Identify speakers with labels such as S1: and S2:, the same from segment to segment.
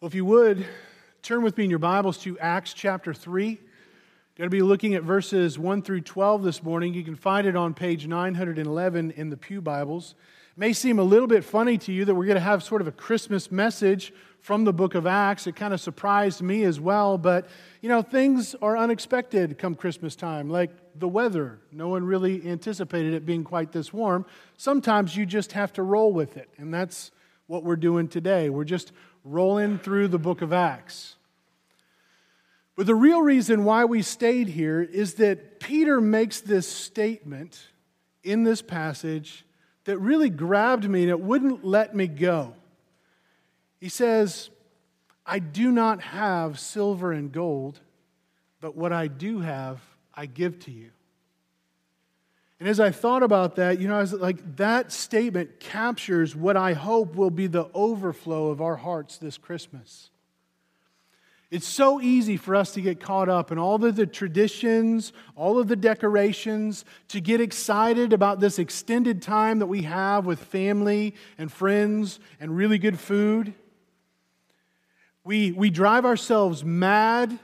S1: Well, if you would, turn with me in your Bibles to Acts chapter 3. Going to be looking at verses 1 through 12 this morning. You can find it on page 911 in the Pew Bibles. It may seem a little bit funny to you that we're going to have sort of a Christmas message from the book of Acts. It kind of surprised me as well, but you know, things are unexpected come Christmas time, like the weather. No one really anticipated it being quite this warm. Sometimes you just have to roll with it, and that's what we're doing today. We're just rolling through the book of Acts. But the real reason why we stayed here is that Peter makes this statement in this passage that really grabbed me and it wouldn't let me go. He says, I do not have silver and gold, but what I do have, I give to you. And as I thought about that, you know, I was like, that statement captures what I hope will be the overflow of our hearts this Christmas. It's so easy for us to get caught up in all of the traditions, all of the decorations, to get excited about this extended time that we have with family and friends and really good food. We, we drive ourselves mad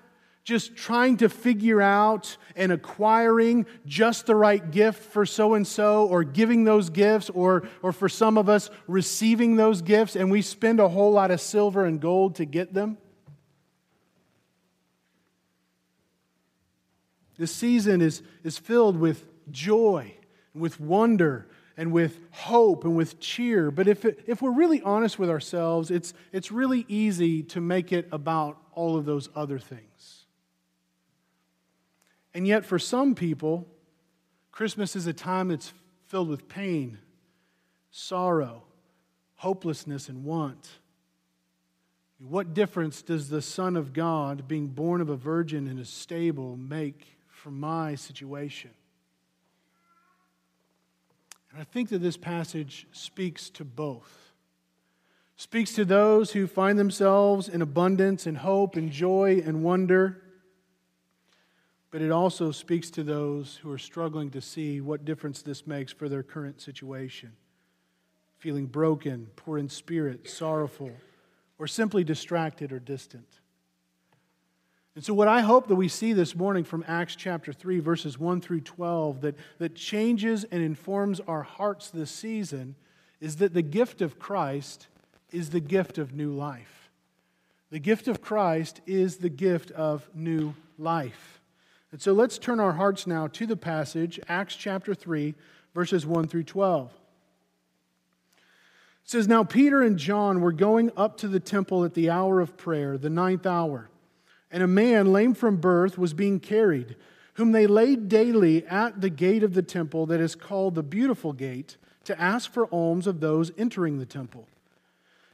S1: just trying to figure out and acquiring just the right gift for so and so, or giving those gifts, or, or for some of us, receiving those gifts, and we spend a whole lot of silver and gold to get them. This season is, is filled with joy, with wonder, and with hope and with cheer. But if, it, if we're really honest with ourselves, it's, it's really easy to make it about all of those other things. And yet, for some people, Christmas is a time that's filled with pain, sorrow, hopelessness, and want. What difference does the Son of God, being born of a virgin in a stable, make for my situation? And I think that this passage speaks to both. Speaks to those who find themselves in abundance and hope and joy and wonder but it also speaks to those who are struggling to see what difference this makes for their current situation. Feeling broken, poor in spirit, sorrowful, or simply distracted or distant. And so, what I hope that we see this morning from Acts chapter 3, verses 1 through 12, that, that changes and informs our hearts this season, is that the gift of Christ is the gift of new life. The gift of Christ is the gift of new life. And so let's turn our hearts now to the passage, Acts chapter 3, verses 1 through 12. It says, Now Peter and John were going up to the temple at the hour of prayer, the ninth hour, and a man lame from birth was being carried, whom they laid daily at the gate of the temple that is called the Beautiful Gate, to ask for alms of those entering the temple.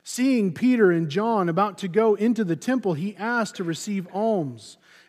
S1: Seeing Peter and John about to go into the temple, he asked to receive alms.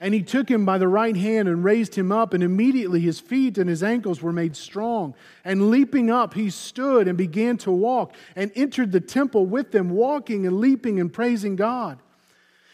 S1: And he took him by the right hand and raised him up, and immediately his feet and his ankles were made strong. And leaping up, he stood and began to walk, and entered the temple with them, walking and leaping and praising God.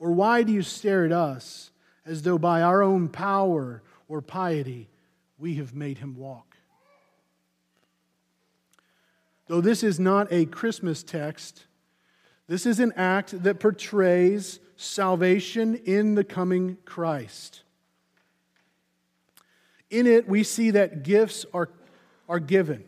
S1: Or why do you stare at us as though by our own power or piety we have made him walk? Though this is not a Christmas text, this is an act that portrays salvation in the coming Christ. In it, we see that gifts are, are given.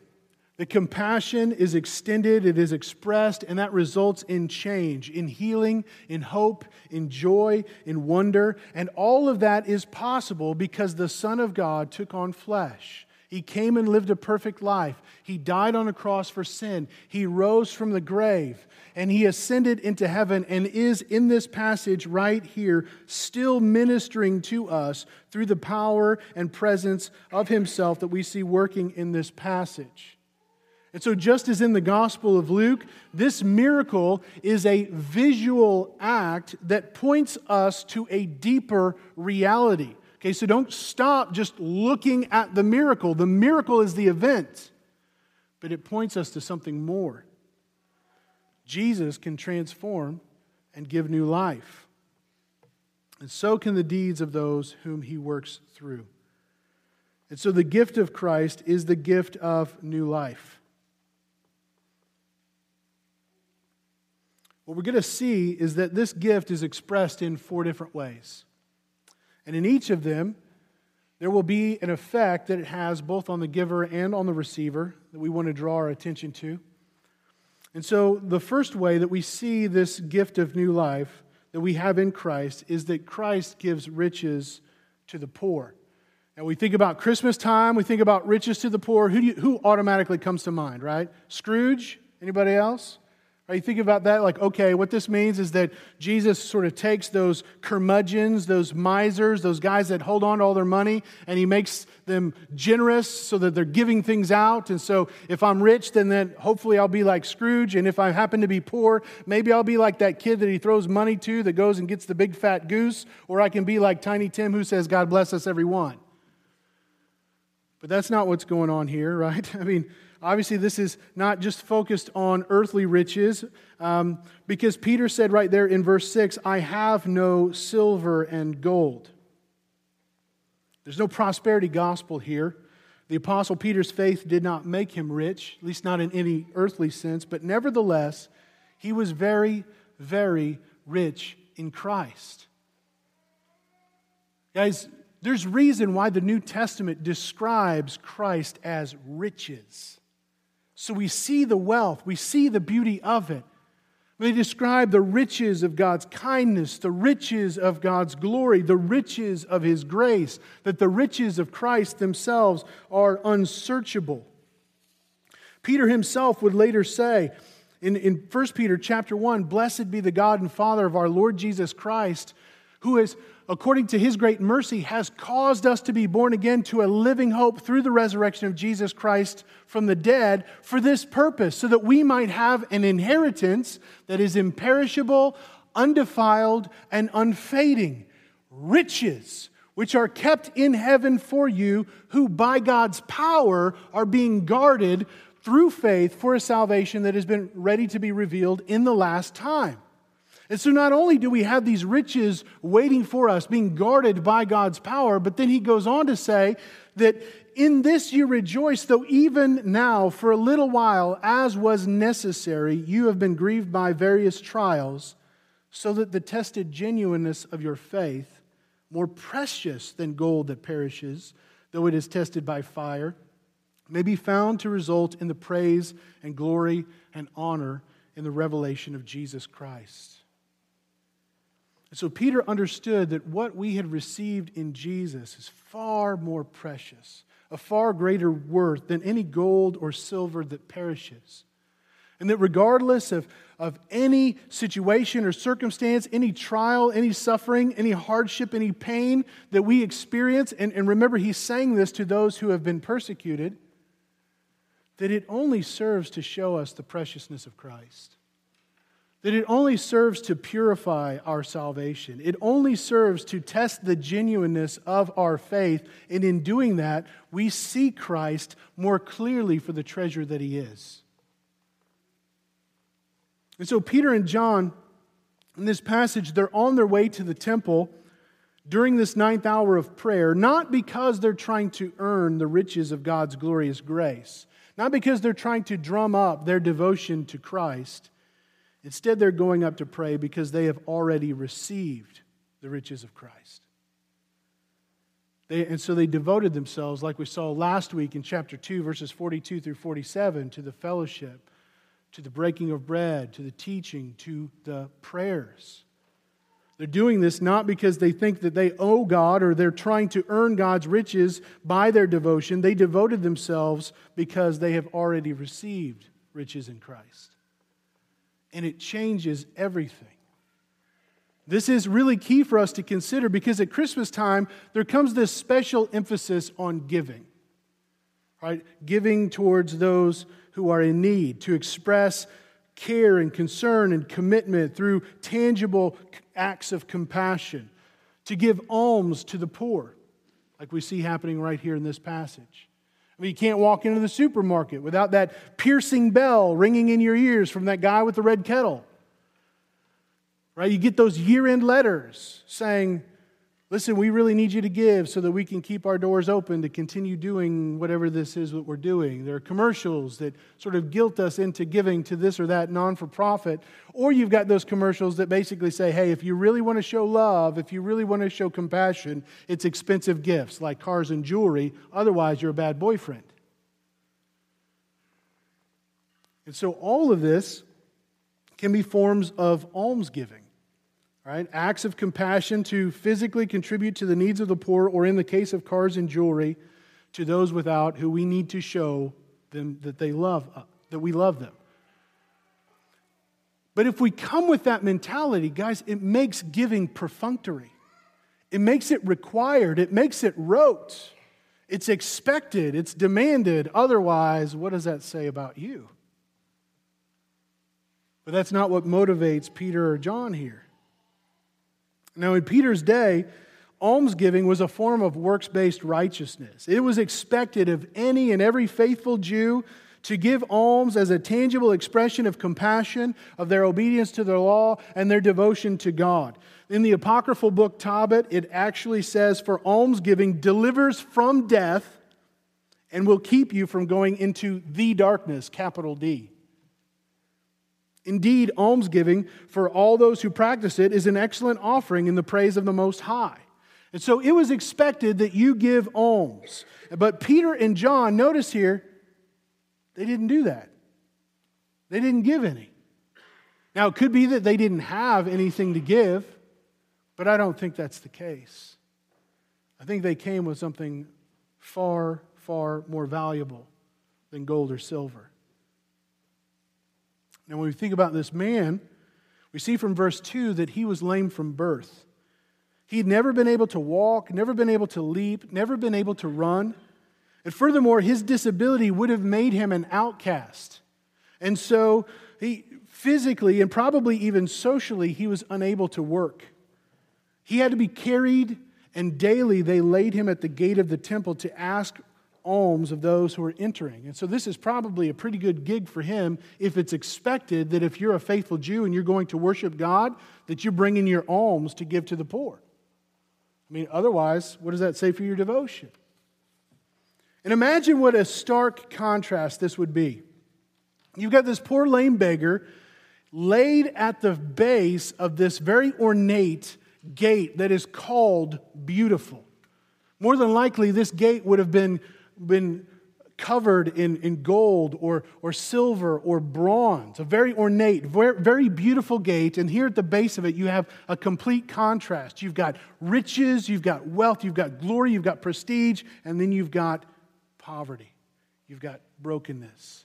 S1: The compassion is extended, it is expressed, and that results in change, in healing, in hope, in joy, in wonder. And all of that is possible because the Son of God took on flesh. He came and lived a perfect life. He died on a cross for sin. He rose from the grave and he ascended into heaven and is in this passage right here, still ministering to us through the power and presence of himself that we see working in this passage. And so, just as in the Gospel of Luke, this miracle is a visual act that points us to a deeper reality. Okay, so don't stop just looking at the miracle. The miracle is the event, but it points us to something more. Jesus can transform and give new life. And so can the deeds of those whom he works through. And so the gift of Christ is the gift of new life. What we're going to see is that this gift is expressed in four different ways. And in each of them, there will be an effect that it has both on the giver and on the receiver that we want to draw our attention to. And so, the first way that we see this gift of new life that we have in Christ is that Christ gives riches to the poor. And we think about Christmas time, we think about riches to the poor. Who, you, who automatically comes to mind, right? Scrooge? Anybody else? Right, you think about that, like, okay, what this means is that Jesus sort of takes those curmudgeons, those misers, those guys that hold on to all their money, and he makes them generous so that they're giving things out. And so if I'm rich, then, then hopefully I'll be like Scrooge. And if I happen to be poor, maybe I'll be like that kid that he throws money to that goes and gets the big fat goose. Or I can be like Tiny Tim who says, God bless us, everyone. But that's not what's going on here, right? I mean, Obviously, this is not just focused on earthly riches, um, because Peter said right there in verse 6, I have no silver and gold. There's no prosperity gospel here. The Apostle Peter's faith did not make him rich, at least not in any earthly sense, but nevertheless, he was very, very rich in Christ. Guys, there's reason why the New Testament describes Christ as riches. So we see the wealth, we see the beauty of it. They describe the riches of God's kindness, the riches of God's glory, the riches of His grace, that the riches of Christ themselves are unsearchable. Peter himself would later say in, in 1 Peter chapter 1 Blessed be the God and Father of our Lord Jesus Christ, who has according to his great mercy, has caused us to be born again to a living hope through the resurrection of Jesus Christ from the dead for this purpose, so that we might have an inheritance that is imperishable, undefiled, and unfading riches. Which are kept in heaven for you, who by God's power are being guarded through faith for a salvation that has been ready to be revealed in the last time. And so not only do we have these riches waiting for us, being guarded by God's power, but then he goes on to say that in this you rejoice, though even now, for a little while, as was necessary, you have been grieved by various trials, so that the tested genuineness of your faith, more precious than gold that perishes, though it is tested by fire, may be found to result in the praise and glory and honor in the revelation of Jesus Christ. And so Peter understood that what we had received in Jesus is far more precious, a far greater worth than any gold or silver that perishes. And that regardless of, of any situation or circumstance, any trial, any suffering, any hardship, any pain that we experience, and, and remember, he's saying this to those who have been persecuted, that it only serves to show us the preciousness of Christ that it only serves to purify our salvation. It only serves to test the genuineness of our faith. And in doing that, we see Christ more clearly for the treasure that he is. And so, Peter and John, in this passage, they're on their way to the temple during this ninth hour of prayer, not because they're trying to earn the riches of God's glorious grace, not because they're trying to drum up their devotion to Christ Instead, they're going up to pray because they have already received the riches of Christ. They, and so they devoted themselves, like we saw last week in chapter 2, verses 42 through 47, to the fellowship, to the breaking of bread, to the teaching, to the prayers. They're doing this not because they think that they owe God or they're trying to earn God's riches by their devotion. They devoted themselves because they have already received riches in Christ. And it changes everything. This is really key for us to consider because at Christmas time, there comes this special emphasis on giving, right? Giving towards those who are in need, to express care and concern and commitment through tangible acts of compassion, to give alms to the poor, like we see happening right here in this passage. You can't walk into the supermarket without that piercing bell ringing in your ears from that guy with the red kettle. Right? You get those year end letters saying, Listen, we really need you to give so that we can keep our doors open to continue doing whatever this is that we're doing. There are commercials that sort of guilt us into giving to this or that non for profit. Or you've got those commercials that basically say, hey, if you really want to show love, if you really want to show compassion, it's expensive gifts like cars and jewelry. Otherwise, you're a bad boyfriend. And so all of this can be forms of almsgiving right? Acts of compassion to physically contribute to the needs of the poor, or in the case of cars and jewelry, to those without who we need to show them that they love, uh, that we love them. But if we come with that mentality, guys, it makes giving perfunctory. It makes it required. It makes it rote. It's expected. It's demanded. Otherwise, what does that say about you? But that's not what motivates Peter or John here. Now, in Peter's day, almsgiving was a form of works based righteousness. It was expected of any and every faithful Jew to give alms as a tangible expression of compassion, of their obedience to the law, and their devotion to God. In the apocryphal book Tobit, it actually says, For almsgiving delivers from death and will keep you from going into the darkness, capital D. Indeed, almsgiving for all those who practice it is an excellent offering in the praise of the Most High. And so it was expected that you give alms. But Peter and John, notice here, they didn't do that. They didn't give any. Now, it could be that they didn't have anything to give, but I don't think that's the case. I think they came with something far, far more valuable than gold or silver. Now, when we think about this man, we see from verse 2 that he was lame from birth. He'd never been able to walk, never been able to leap, never been able to run. And furthermore, his disability would have made him an outcast. And so, he, physically and probably even socially, he was unable to work. He had to be carried, and daily they laid him at the gate of the temple to ask alms of those who are entering. And so this is probably a pretty good gig for him if it's expected that if you're a faithful Jew and you're going to worship God, that you're bringing your alms to give to the poor. I mean, otherwise, what does that say for your devotion? And imagine what a stark contrast this would be. You've got this poor lame beggar laid at the base of this very ornate gate that is called beautiful. More than likely, this gate would have been been covered in, in gold or, or silver or bronze, a very ornate, very, very beautiful gate. And here at the base of it, you have a complete contrast. You've got riches, you've got wealth, you've got glory, you've got prestige, and then you've got poverty, you've got brokenness.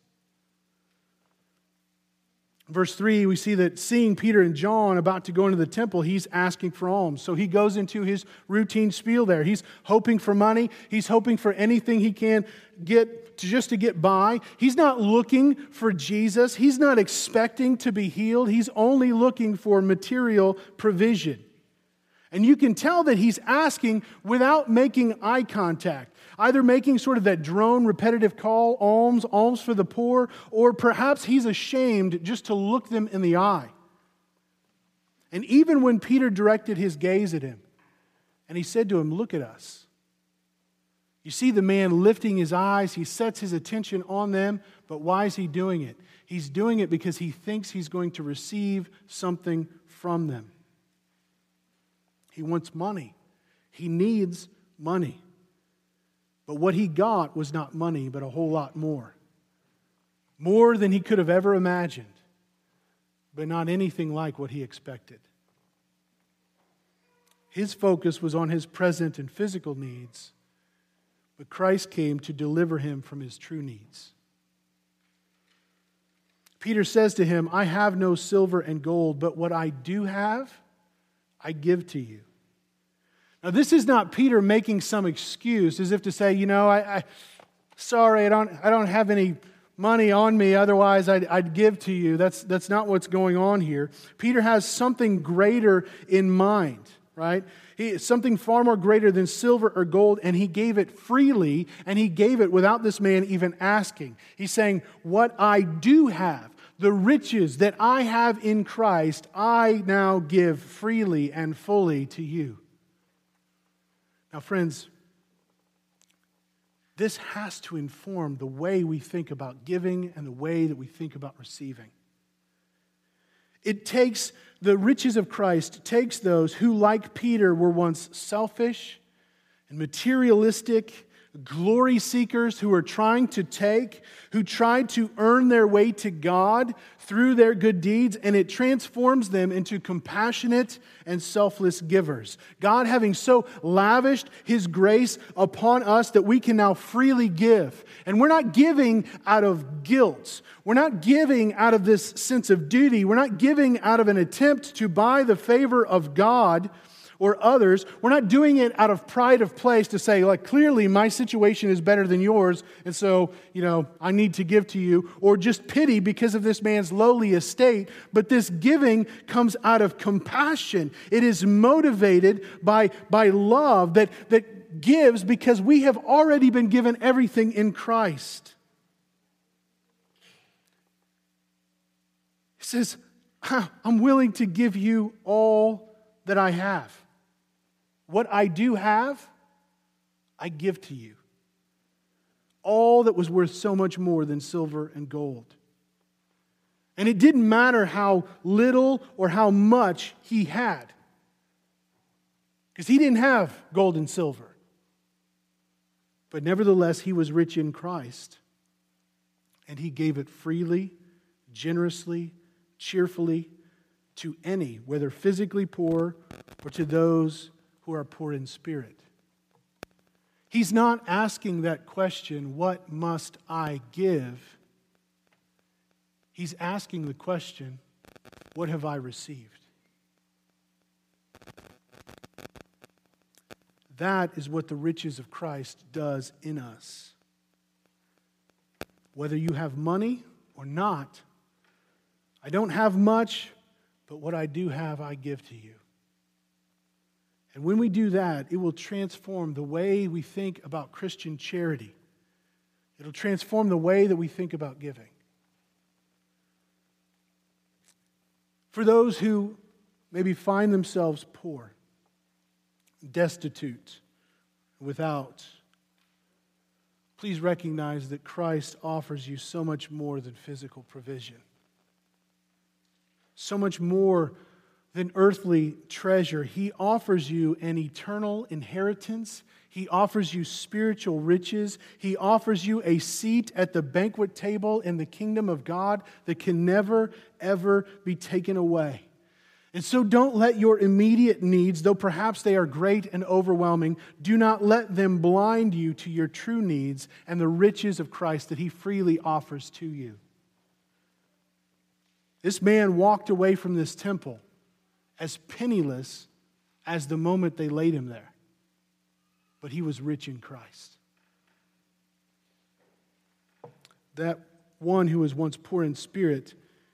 S1: Verse 3, we see that seeing Peter and John about to go into the temple, he's asking for alms. So he goes into his routine spiel there. He's hoping for money, he's hoping for anything he can get to just to get by. He's not looking for Jesus, he's not expecting to be healed, he's only looking for material provision. And you can tell that he's asking without making eye contact either making sort of that drone repetitive call, alms, alms for the poor, or perhaps he's ashamed just to look them in the eye. And even when Peter directed his gaze at him, and he said to him, Look at us. You see the man lifting his eyes, he sets his attention on them, but why is he doing it? He's doing it because he thinks he's going to receive something from them. He wants money, he needs money. But what he got was not money, but a whole lot more. More than he could have ever imagined, but not anything like what he expected. His focus was on his present and physical needs, but Christ came to deliver him from his true needs. Peter says to him, I have no silver and gold, but what I do have, I give to you. Now, this is not Peter making some excuse as if to say, you know, I, I sorry, I don't, I don't have any money on me, otherwise I'd, I'd give to you. That's, that's not what's going on here. Peter has something greater in mind, right? He, something far more greater than silver or gold, and he gave it freely, and he gave it without this man even asking. He's saying, What I do have, the riches that I have in Christ, I now give freely and fully to you. Now, friends, this has to inform the way we think about giving and the way that we think about receiving. It takes the riches of Christ, takes those who, like Peter, were once selfish and materialistic glory seekers who are trying to take, who tried to earn their way to God through their good deeds, and it transforms them into compassionate and selfless givers. God having so lavished His grace upon us that we can now freely give. And we're not giving out of guilt. We're not giving out of this sense of duty. We're not giving out of an attempt to buy the favor of God or others. We're not doing it out of pride of place to say, like, clearly my situation is better than yours, and so, you know, I need to give to you, or just pity because of this man's lowly estate. But this giving comes out of compassion. It is motivated by, by love that, that gives because we have already been given everything in Christ. He says, I'm willing to give you all that I have. What I do have, I give to you. All that was worth so much more than silver and gold. And it didn't matter how little or how much he had, because he didn't have gold and silver. But nevertheless, he was rich in Christ, and he gave it freely, generously, cheerfully to any, whether physically poor or to those who are poor in spirit. He's not asking that question, What must I give? He's asking the question, What have I received? That is what the riches of Christ does in us. Whether you have money or not, I don't have much, but what I do have, I give to you. And when we do that, it will transform the way we think about Christian charity. It'll transform the way that we think about giving. For those who maybe find themselves poor, destitute, without, please recognize that Christ offers you so much more than physical provision, so much more than earthly treasure. He offers you an eternal inheritance. He offers you spiritual riches. He offers you a seat at the banquet table in the kingdom of God that can never, ever be taken away. And so don't let your immediate needs, though perhaps they are great and overwhelming, do not let them blind you to your true needs and the riches of Christ that He freely offers to you. This man walked away from this temple as penniless as the moment they laid him there. But he was rich in Christ. That one who was once poor in spirit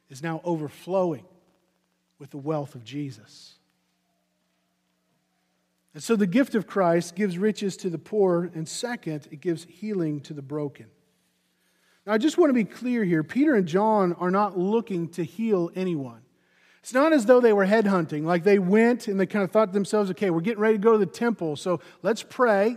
S1: is now overflowing with the wealth of Jesus. And so the gift of Christ gives riches to the poor, and second, it gives healing to the broken. Now, I just want to be clear here Peter and John are not looking to heal anyone. It's not as though they were headhunting, like they went and they kind of thought to themselves, okay, we're getting ready to go to the temple, so let's pray.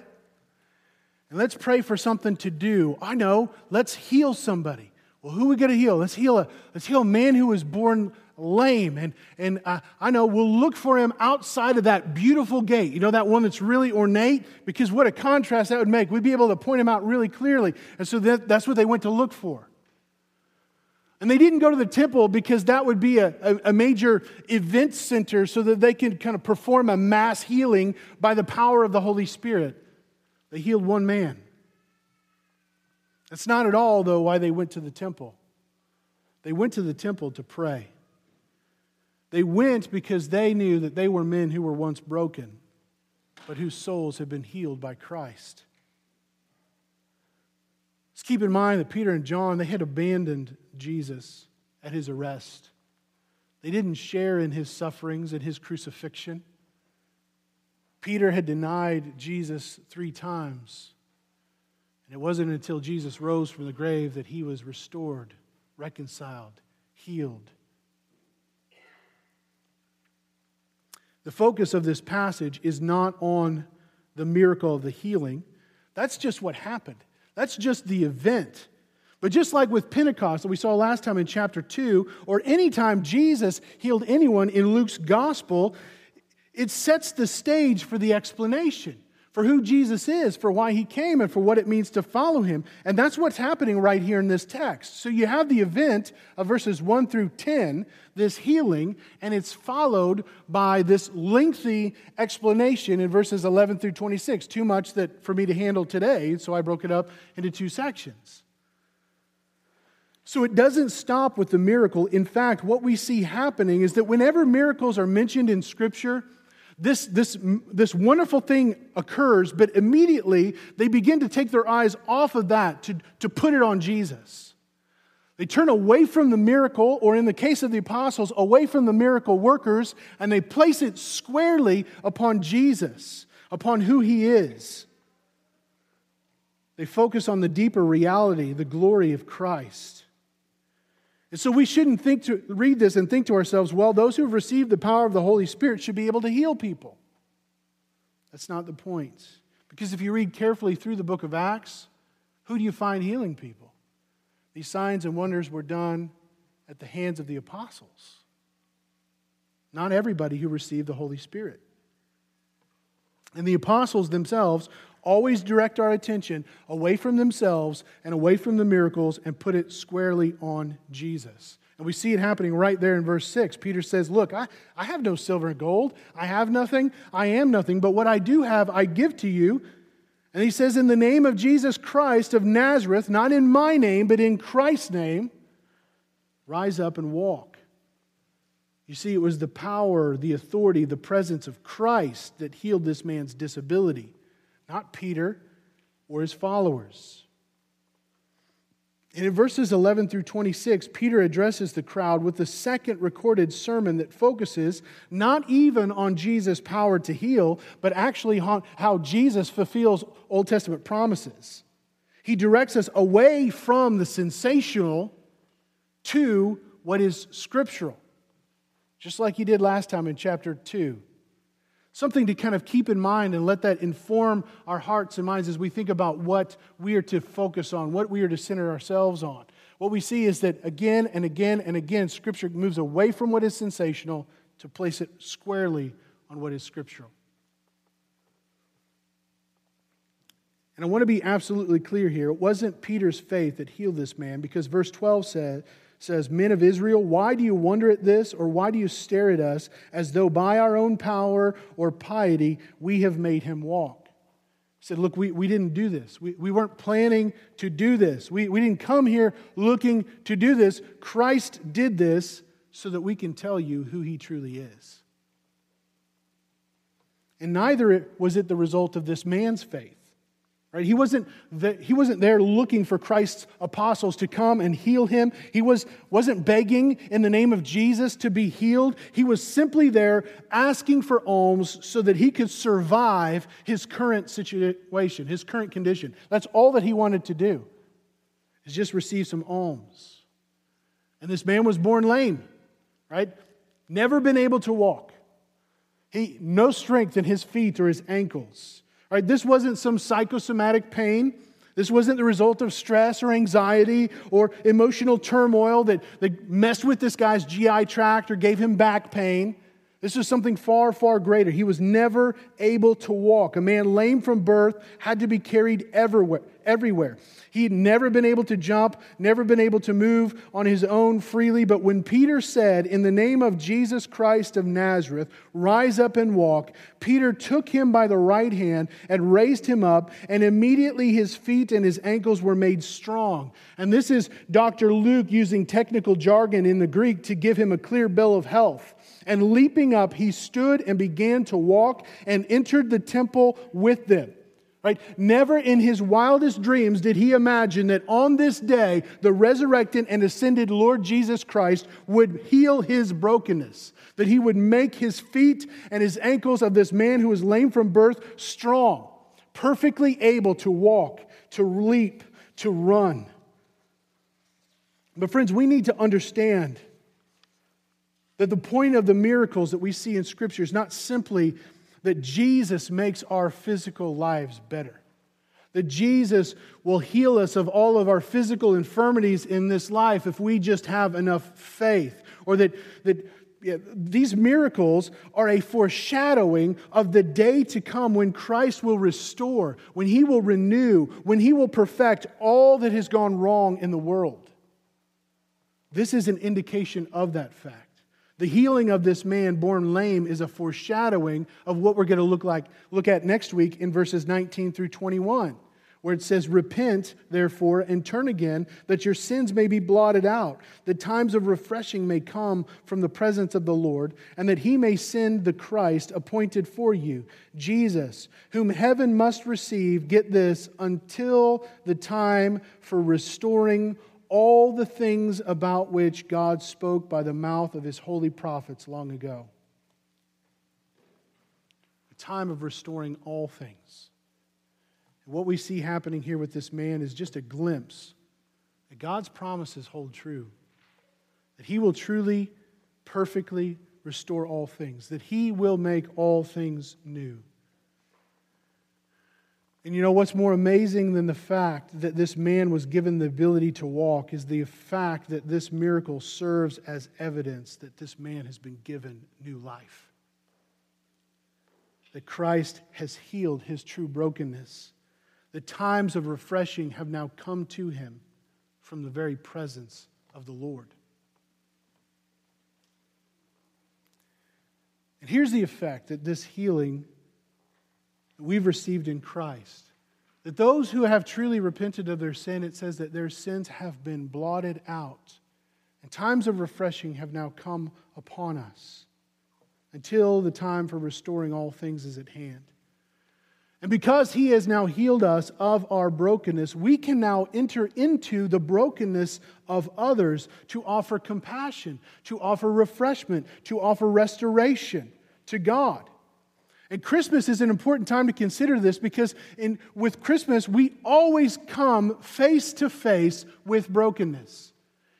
S1: And let's pray for something to do. I know, let's heal somebody. Well, who are we going to heal? Let's heal a, let's heal a man who was born lame. And, and uh, I know we'll look for him outside of that beautiful gate. You know, that one that's really ornate? Because what a contrast that would make. We'd be able to point him out really clearly. And so that, that's what they went to look for. And they didn't go to the temple because that would be a, a, a, major event center so that they could kind of perform a mass healing by the power of the Holy Spirit. They healed one man. That's not at all, though, why they went to the temple. They went to the temple to pray. They went because they knew that they were men who were once broken, but whose souls had been healed by Christ. Let's keep in mind that Peter and John, they had abandoned Jesus at his arrest. They didn't share in his sufferings and his crucifixion. Peter had denied Jesus three times. And it wasn't until Jesus rose from the grave that he was restored, reconciled, healed. The focus of this passage is not on the miracle of the healing. That's just what happened. That's just the event. But just like with Pentecost that we saw last time in chapter 2, or anytime Jesus healed anyone in Luke's gospel, it sets the stage for the explanation for who Jesus is, for why he came, and for what it means to follow him. And that's what's happening right here in this text. So you have the event of verses 1 through 10, this healing, and it's followed by this lengthy explanation in verses 11 through 26. Too much that for me to handle today, so I broke it up into two sections. So it doesn't stop with the miracle. In fact, what we see happening is that whenever miracles are mentioned in Scripture, this, this, this wonderful thing occurs, but immediately they begin to take their eyes off of that to, to put it on Jesus. They turn away from the miracle, or in the case of the apostles, away from the miracle workers, and they place it squarely upon Jesus, upon who he is. They focus on the deeper reality, the glory of Christ. So we shouldn't think to read this and think to ourselves, well, those who have received the power of the Holy Spirit should be able to heal people. That's not the point. Because if you read carefully through the book of Acts, who do you find healing people? These signs and wonders were done at the hands of the apostles. Not everybody who received the Holy Spirit. And the apostles themselves always direct our attention away from themselves and away from the miracles and put it squarely on Jesus. And we see it happening right there in verse 6. Peter says, Look, I, I have no silver and gold. I have nothing. I am nothing. But what I do have, I give to you. And he says, In the name of Jesus Christ of Nazareth, not in my name, but in Christ's name, rise up and walk. You see, it was the power, the authority, the presence of Christ that healed this man's disability not Peter or his followers. And in verses 11 through 26, Peter addresses the crowd with the second recorded sermon that focuses not even on Jesus' power to heal, but actually on how Jesus fulfills Old Testament promises. He directs us away from the sensational to what is scriptural, just like he did last time in chapter 2 something to kind of keep in mind and let that inform our hearts and minds as we think about what we are to focus on, what we are to center ourselves on. What we see is that again and again and again, Scripture moves away from what is sensational to place it squarely on what is scriptural. And I want to be absolutely clear here. It wasn't Peter's faith that healed this man because verse 12 said, says, Men of Israel, why do you wonder at this, or why do you stare at us as though by our own power or piety we have made him walk? He said, Look, we, we didn't do this. We, we weren't planning to do this. We, we didn't come here looking to do this. Christ did this so that we can tell you who he truly is. And neither was it the result of this man's faith. Right? He, wasn't the, he wasn't there looking for Christ's apostles to come and heal him. He was, wasn't begging in the name of Jesus to be healed. He was simply there asking for alms so that he could survive his current situation, his current condition. That's all that he wanted to do, is just receive some alms. And this man was born lame, right? Never been able to walk. He, no strength in his feet or his ankles. Right? This wasn't some psychosomatic pain. This wasn't the result of stress or anxiety or emotional turmoil that, that messed with this guy's GI tract or gave him back pain. This was something far, far greater. He was never able to walk. A man lame from birth had to be carried everywhere. everywhere. He'd never been able to jump, never been able to move on his own freely. But when Peter said, In the name of Jesus Christ of Nazareth, rise up and walk, Peter took him by the right hand and raised him up, and immediately his feet and his ankles were made strong. And this is Dr. Luke using technical jargon in the Greek to give him a clear bill of health. And leaping up, he stood and began to walk and entered the temple with them. Right? Never in his wildest dreams did he imagine that on this day, the resurrected and ascended Lord Jesus Christ would heal his brokenness, that he would make his feet and his ankles of this man who was lame from birth strong, perfectly able to walk, to leap, to run. But, friends, we need to understand that the point of the miracles that we see in Scripture is not simply that Jesus makes our physical lives better. That Jesus will heal us of all of our physical infirmities in this life if we just have enough faith. Or that, that yeah, these miracles are a foreshadowing of the day to come when Christ will restore, when he will renew, when he will perfect all that has gone wrong in the world. This is an indication of that fact. The healing of this man born lame is a foreshadowing of what we're going to look like look at next week in verses 19 through 21 where it says repent therefore and turn again that your sins may be blotted out that times of refreshing may come from the presence of the Lord and that he may send the Christ appointed for you Jesus whom heaven must receive get this until the time for restoring all the things about which God spoke by the mouth of his holy prophets long ago. A time of restoring all things. And what we see happening here with this man is just a glimpse that God's promises hold true, that he will truly, perfectly restore all things, that he will make all things new. And you know what's more amazing than the fact that this man was given the ability to walk is the fact that this miracle serves as evidence that this man has been given new life. That Christ has healed his true brokenness. The times of refreshing have now come to him from the very presence of the Lord. And here's the effect that this healing we've received in Christ. That those who have truly repented of their sin, it says that their sins have been blotted out. And times of refreshing have now come upon us until the time for restoring all things is at hand. And because he has now healed us of our brokenness, we can now enter into the brokenness of others to offer compassion, to offer refreshment, to offer restoration to God. And Christmas is an important time to consider this because in, with Christmas, we always come face to face with brokenness.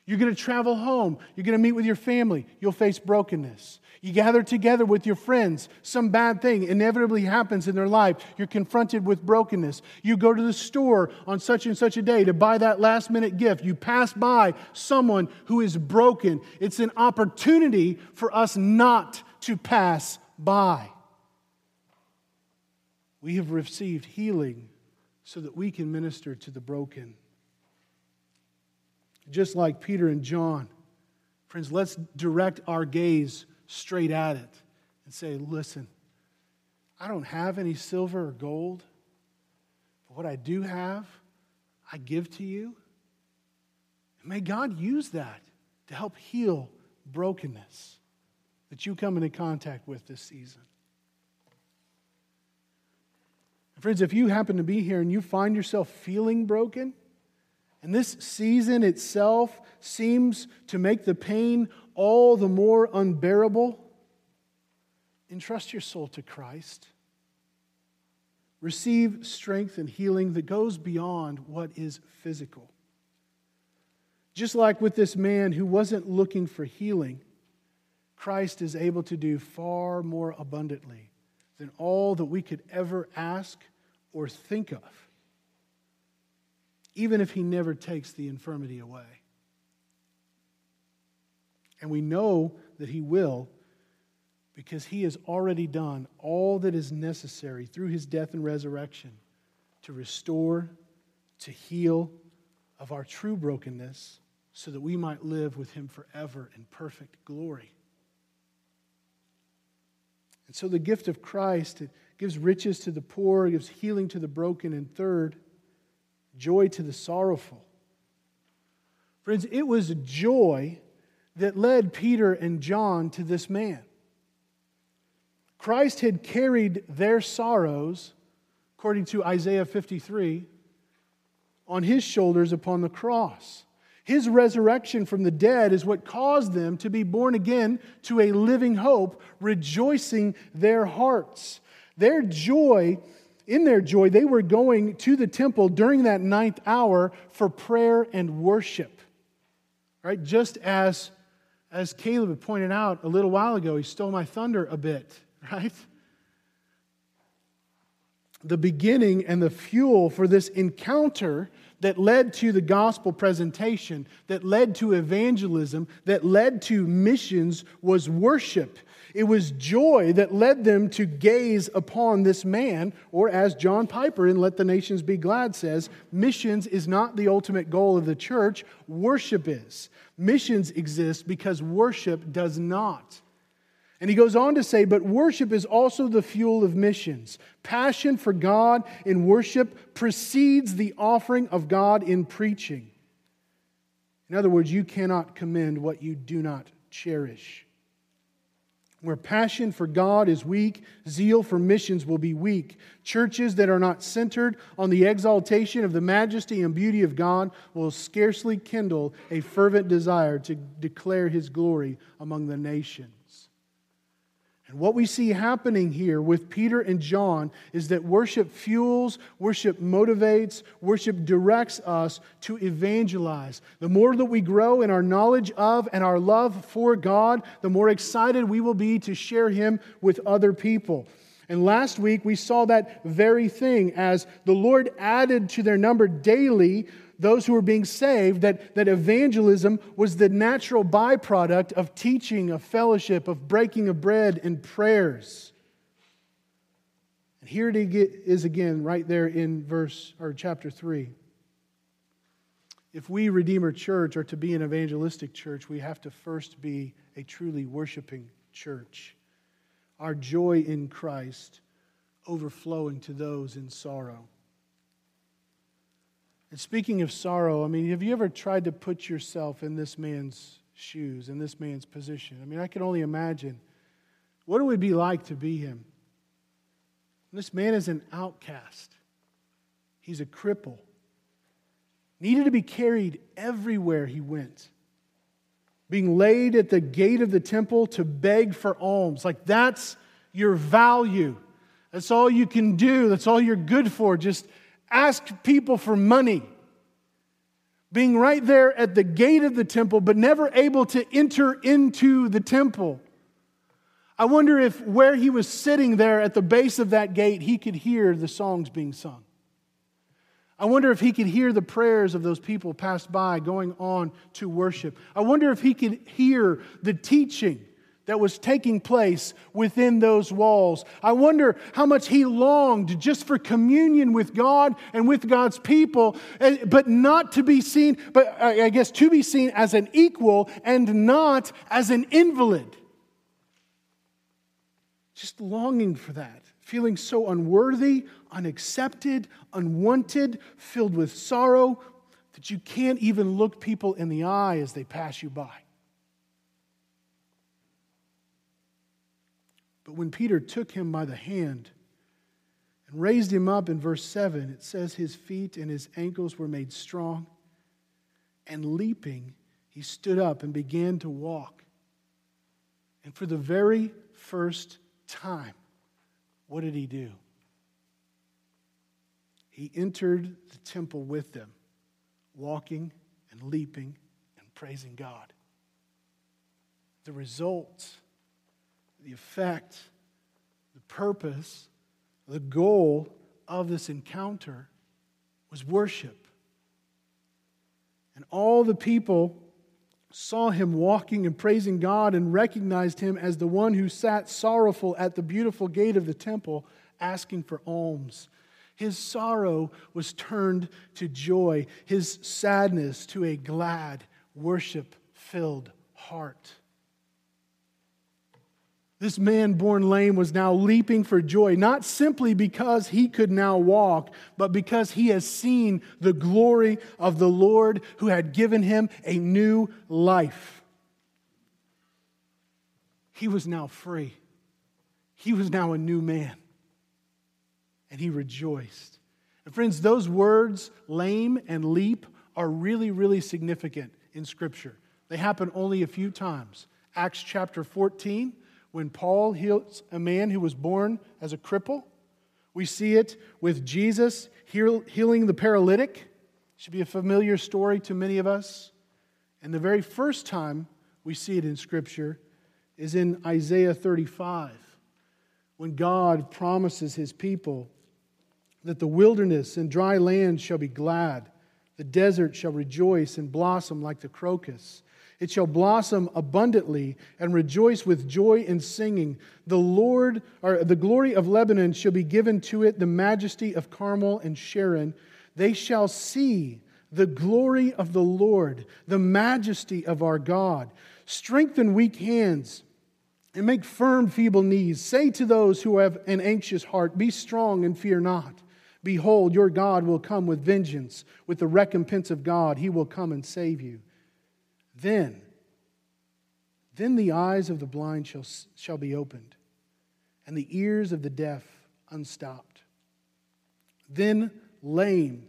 S1: You're going to travel home. You're going to meet with your family. You'll face brokenness. You gather together with your friends. Some bad thing inevitably happens in their life. You're confronted with brokenness. You go to the store on such and such a day to buy that last minute gift. You pass by someone who is broken. It's an opportunity for us not to pass by. We have received healing so that we can minister to the broken. Just like Peter and John. Friends, let's direct our gaze straight at it and say, listen, I don't have any silver or gold, but what I do have, I give to you. And may God use that to help heal brokenness that you come into contact with this season. Friends, if you happen to be here and you find yourself feeling broken, and this season itself seems to make the pain all the more unbearable, entrust your soul to Christ. Receive strength and healing that goes beyond what is physical. Just like with this man who wasn't looking for healing, Christ is able to do far more abundantly than all that we could ever ask or think of, even if He never takes the infirmity away. And we know that He will because he has already done all that is necessary through his death and resurrection to restore, to heal of our true brokenness, so that we might live with him forever in perfect glory. And so the gift of Christ it gives riches to the poor, gives healing to the broken, and third, joy to the sorrowful. Friends, it was joy that led Peter and John to this man. Christ had carried their sorrows, according to Isaiah 53, on his shoulders upon the cross. His resurrection from the dead is what caused them to be born again to a living hope, rejoicing their hearts. Their joy, in their joy, they were going to the temple during that ninth hour for prayer and worship. Right? Just as, as Caleb had pointed out a little while ago, he stole my thunder a bit, right? The beginning and the fuel for this encounter that led to the gospel presentation, that led to evangelism, that led to missions was worship. It was joy that led them to gaze upon this man, or as John Piper in Let the Nations Be Glad says, missions is not the ultimate goal of the church, worship is. Missions exist because worship does not. And he goes on to say, but worship is also the fuel of missions. Passion for God in worship precedes the offering of God in preaching. In other words, you cannot commend what you do not cherish. Where passion for God is weak, zeal for missions will be weak. Churches that are not centered on the exaltation of the majesty and beauty of God will scarcely kindle a fervent desire to declare his glory among the nations. And what we see happening here with Peter and John is that worship fuels, worship motivates, worship directs us to evangelize. The more that we grow in our knowledge of and our love for God, the more excited we will be to share Him with other people. And last week we saw that very thing as the Lord added to their number daily those who were being saved, that, that evangelism was the natural byproduct of teaching, of fellowship, of breaking of bread and prayers. And here it is again, right there in verse or chapter 3. If we, Redeemer Church, are to be an evangelistic church, we have to first be a truly worshiping church. Our joy in Christ overflowing to those in sorrow. And speaking of sorrow, I mean, have you ever tried to put yourself in this man's shoes, in this man's position? I mean, I can only imagine what it would be like to be him. This man is an outcast, he's a cripple, needed to be carried everywhere he went. Being laid at the gate of the temple to beg for alms. Like, that's your value. That's all you can do. That's all you're good for. Just ask people for money, being right there at the gate of the temple, but never able to enter into the temple. I wonder if where he was sitting there at the base of that gate, he could hear the songs being sung. I wonder if he could hear the prayers of those people passed by going on to worship. I wonder if he could hear the teaching that was taking place within those walls. I wonder how much he longed just for communion with God and with God's people, eh, but not to be seen, but I guess to be seen as an equal and not as an invalid. Just longing for that, feeling so unworthy, unaccepted, unwanted, filled with sorrow that you can't even look people in the eye as they pass you by. But when Peter took him by the hand and raised him up in verse 7, it says his feet and his ankles were made strong. And leaping, he stood up and began to walk. And for the very first time, what did he do? He entered the temple with them, walking and leaping and praising God. The result the effect, the purpose, the goal of this encounter was worship. And all the people saw him walking and praising God and recognized him as the one who sat sorrowful at the beautiful gate of the temple asking for alms. His sorrow was turned to joy, his sadness to a glad, worship filled heart. This man born lame was now leaping for joy, not simply because he could now walk, but because he has seen the glory of the Lord who had given him a new life. He was now free. He was now a new man. And he rejoiced. And friends, those words, lame and leap, are really, really significant in Scripture. They happen only a few times. Acts chapter 14 when Paul heals a man who was born as a cripple. We see it with Jesus healing the paralytic. Should be a familiar story to many of us. And the very first time we see it in Scripture is in Isaiah 35, when God promises his people that the wilderness and dry land shall be glad, the desert shall rejoice and blossom like the crocus. It shall blossom abundantly and rejoice with joy and singing. The Lord, or the glory of Lebanon shall be given to it, the majesty of Carmel and Sharon. They shall see the glory of the Lord, the majesty of our God. Strengthen weak hands and make firm feeble knees. Say to those who have an anxious heart, Be strong and fear not. Behold, your God will come with vengeance, with the recompense of God. He will come and save you. Then, then the eyes of the blind shall, shall be opened, and the ears of the deaf unstopped. Then lame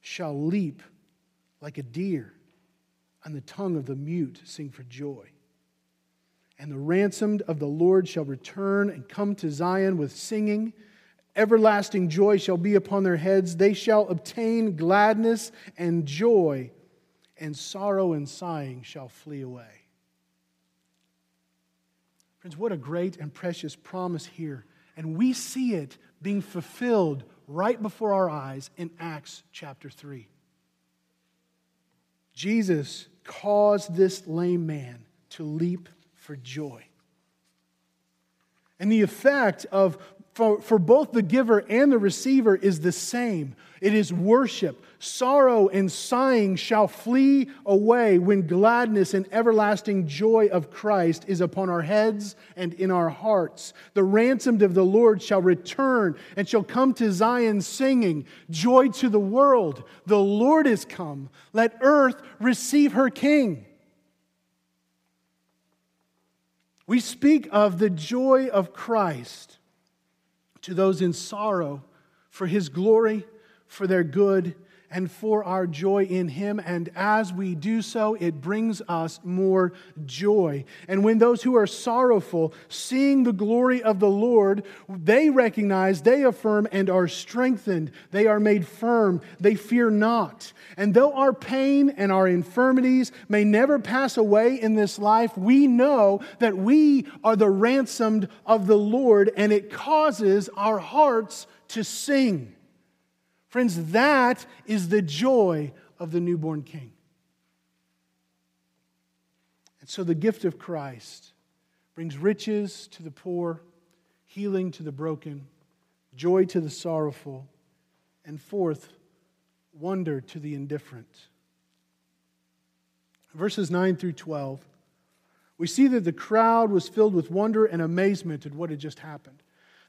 S1: shall leap like a deer, and the tongue of the mute sing for joy. And the ransomed of the Lord shall return and come to Zion with singing. Everlasting joy shall be upon their heads. They shall obtain gladness and joy and sorrow and sighing shall flee away. Friends, what a great and precious promise here. And we see it being fulfilled right before our eyes in Acts chapter 3. Jesus caused this lame man to leap for joy. And the effect of for, for both the giver and the receiver is the same. It is worship. Sorrow and sighing shall flee away when gladness and everlasting joy of Christ is upon our heads and in our hearts. The ransomed of the Lord shall return and shall come to Zion singing, Joy to the world! The Lord is come. Let earth receive her King. We speak of the joy of Christ to those in sorrow for his glory, for their good, and for our joy in Him. And as we do so, it brings us more joy. And when those who are sorrowful, seeing the glory of the Lord, they recognize, they affirm, and are strengthened. They are made firm. They fear not. And though our pain and our infirmities may never pass away in this life, we know that we are the ransomed of the Lord, and it causes our hearts to sing. Friends, that is the joy of the newborn king. And so the gift of Christ brings riches to the poor, healing to the broken, joy to the sorrowful, and fourth, wonder to the indifferent. Verses 9 through 12, we see that the crowd was filled with wonder and amazement at what had just happened.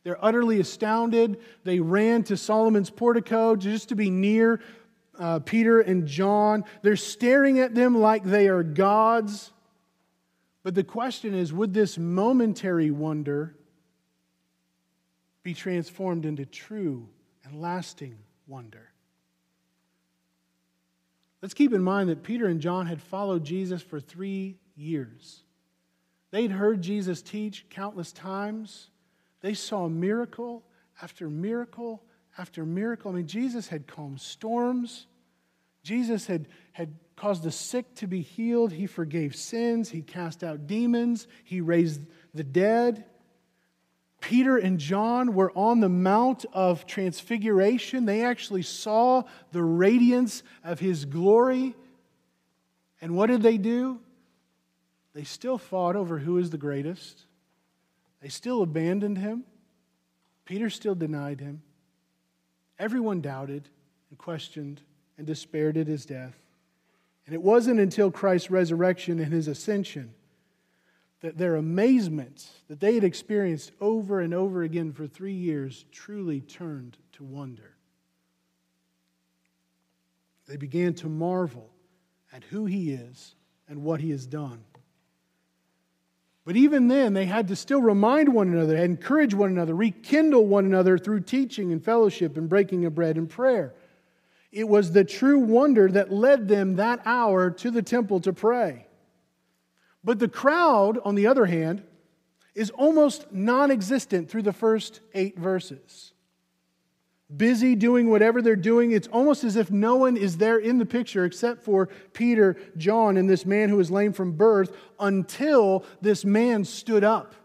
S1: They're utterly astounded. They ran to Solomon's portico just to be near uh, Peter and John. They're staring at them like they are gods. But the question is would this momentary wonder be transformed into true and lasting wonder? Let's keep in mind that Peter and John had followed Jesus for three years. They'd heard Jesus teach countless times. They saw miracle after miracle after miracle. I mean, Jesus had calmed storms. Jesus had, had caused the sick to be healed. He forgave sins. He cast out demons. He raised the dead. Peter and John were on the Mount of Transfiguration. They actually saw the radiance of his glory. And what did they do? They still fought over who is the greatest. They still abandoned him. Peter still denied him. Everyone doubted and questioned and despaired at his death. And it wasn't until Christ's resurrection and his ascension that their amazement that they had experienced over and over again for three years truly turned to wonder. They began to marvel at who he is and what he has done. But even then, they had to still remind one another, encourage one another, rekindle one another through teaching and fellowship and breaking of bread and prayer. It was the true wonder that led them that hour to the temple to pray. But the crowd, on the other hand, is almost non existent through the first eight verses busy doing whatever they're doing. It's almost as if no one is there in the picture except for Peter, John, and this man who was lame from birth until this man stood up.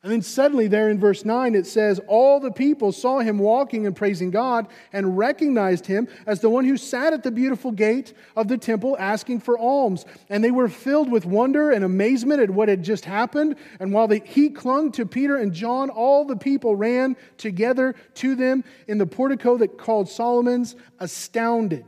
S1: And then suddenly, there in verse 9, it says, All the people saw him walking and praising God and recognized him as the one who sat at the beautiful gate of the temple asking for alms. And they were filled with wonder and amazement at what had just happened. And while they, he clung to Peter and John, all the people ran together to them in the portico that called Solomon's, astounded.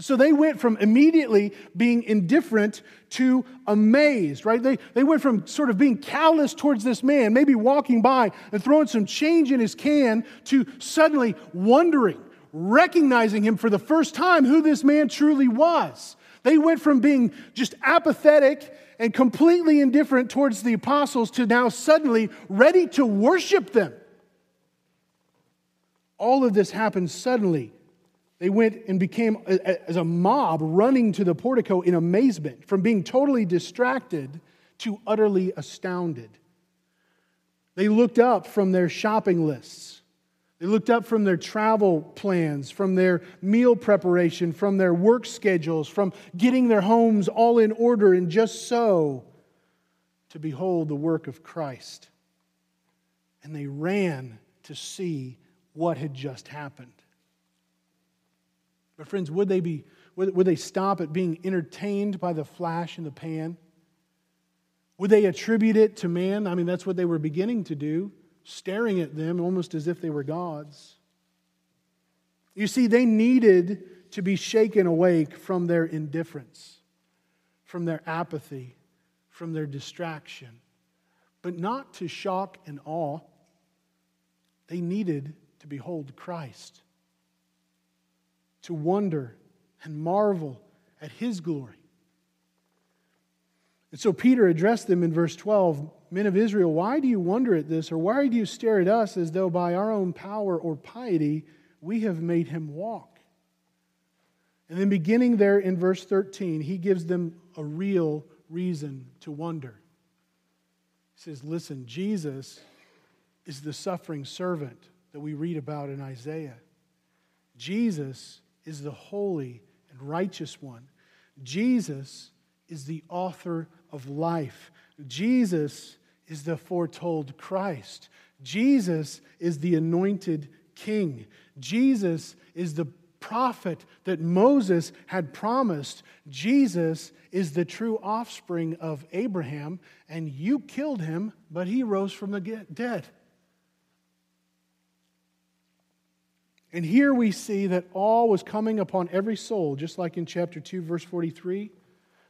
S1: So they went from immediately being indifferent to amazed, right? They, they went from sort of being callous towards this man, maybe walking by and throwing some change in his can, to suddenly wondering, recognizing him for the first time who this man truly was. They went from being just apathetic and completely indifferent towards the apostles to now suddenly ready to worship them. All of this happened suddenly they went and became, as a mob, running to the portico in amazement, from being totally distracted to utterly astounded. They looked up from their shopping lists. They looked up from their travel plans, from their meal preparation, from their work schedules, from getting their homes all in order, and just so to behold the work of Christ. And they ran to see what had just happened. But, friends, would they, be, would, would they stop at being entertained by the flash in the pan? Would they attribute it to man? I mean, that's what they were beginning to do, staring at them almost as if they were gods. You see, they needed to be shaken awake from their indifference, from their apathy, from their distraction, but not to shock and awe. They needed to behold Christ to wonder and marvel at his glory. And so Peter addressed them in verse 12 Men of Israel, why do you wonder at this, or why do you stare at us as though by our own power or piety we have made him walk? And then beginning there in verse 13, he gives them a real reason to wonder. He says, Listen, Jesus is the suffering servant that we read about in Isaiah. Jesus is the holy and righteous one. Jesus is the author of life. Jesus is the foretold Christ. Jesus is the anointed king. Jesus is the prophet that Moses had promised. Jesus is the true offspring of Abraham, and you killed him, but he rose from the dead. And here we see that all was coming upon every soul, just like in chapter 2, verse 43.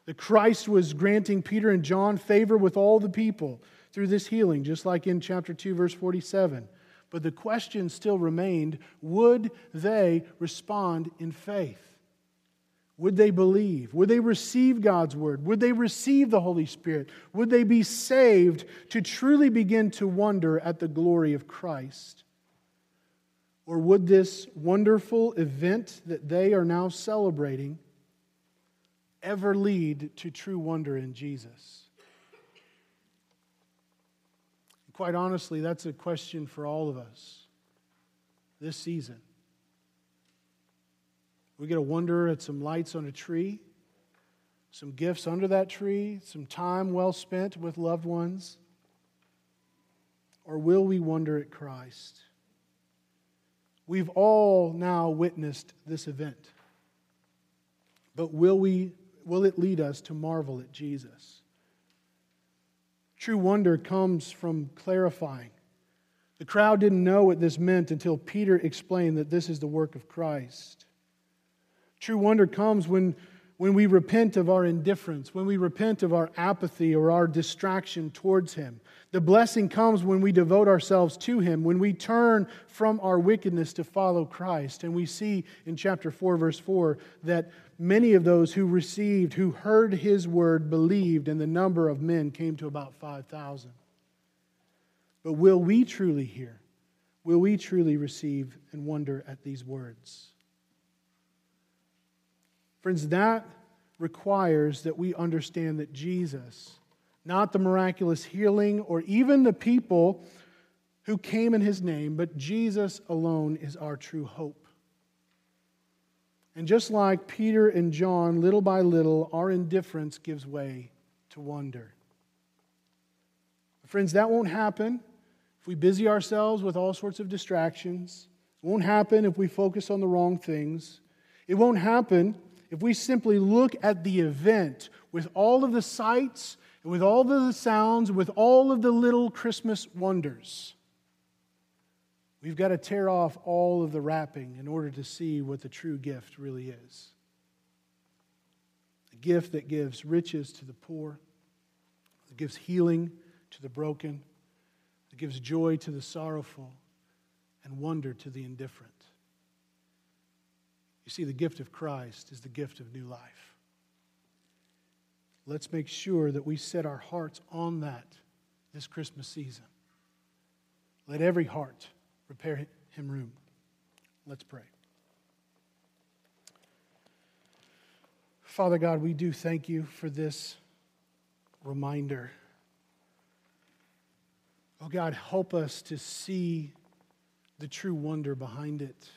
S1: That Christ was granting Peter and John favor with all the people through this healing, just like in chapter 2, verse 47. But the question still remained would they respond in faith? Would they believe? Would they receive God's word? Would they receive the Holy Spirit? Would they be saved to truly begin to wonder at the glory of Christ? Or would this wonderful event that they are now celebrating ever lead to true wonder in Jesus? Quite honestly, that's a question for all of us this season. We get to wonder at some lights on a tree, some gifts under that tree, some time well spent with loved ones. Or will we wonder at Christ? We've all now witnessed this event. but will, we, will it lead us to marvel at Jesus? True wonder comes from clarifying. The crowd didn't know what this meant until Peter explained that this is the work of Christ. True wonder comes when, when we repent of our indifference, when we repent of our apathy or our distraction towards Him. The blessing comes when we devote ourselves to Him, when we turn from our wickedness to follow Christ. And we see in chapter 4, verse 4, that many of those who received, who heard His word, believed, and the number of men came to about 5,000. But will we truly hear? Will we truly receive and wonder at these words? Friends, that requires that we understand that Jesus, not the miraculous healing or even the people who came in his name, but Jesus alone is our true hope. And just like Peter and John, little by little, our indifference gives way to wonder. Friends, that won't happen if we busy ourselves with all sorts of distractions. It won't happen if we focus on the wrong things. It won't happen if we simply look at the event with all of the sights and with all of the sounds, with all of the little Christmas wonders, we've got to tear off all of the wrapping in order to see what the true gift really is. A gift that gives riches to the poor, that gives healing to the broken, that gives joy to the sorrowful, and wonder to the indifferent. You see, the gift of Christ is the gift of new life. Let's make sure that we set our hearts on that this Christmas season. Let every heart prepare him room. Let's pray. Father God, we do thank you for this reminder. Oh God, help us to see the true wonder behind it.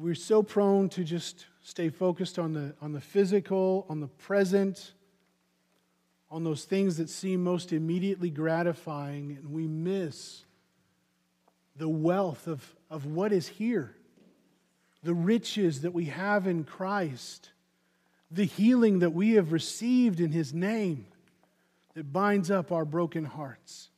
S1: We're so prone to just stay focused on the, on the physical, on the present, on those things that seem most immediately gratifying, and we miss the wealth of, of what is here, the riches that we have in Christ, the healing that we have received in His name that binds up our broken hearts.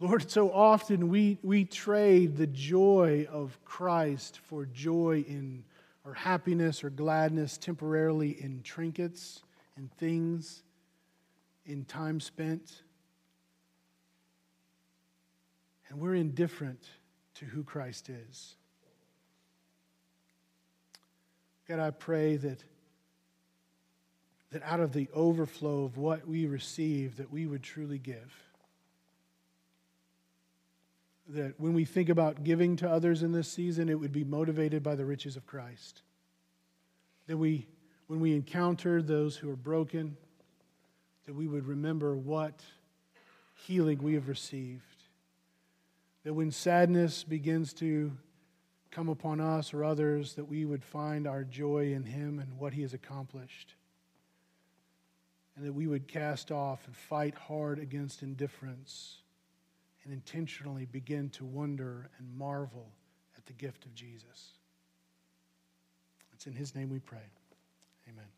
S1: Lord, so often we, we trade the joy of Christ for joy in or happiness or gladness temporarily in trinkets, in things, in time spent. And we're indifferent to who Christ is. God, I pray that, that out of the overflow of what we receive, that we would truly give that when we think about giving to others in this season, it would be motivated by the riches of Christ. That we, when we encounter those who are broken, that we would remember what healing we have received. That when sadness begins to come upon us or others, that we would find our joy in Him and what He has accomplished. And that we would cast off and fight hard against indifference and intentionally begin to wonder and marvel at the gift of Jesus. It's in His name we pray. Amen.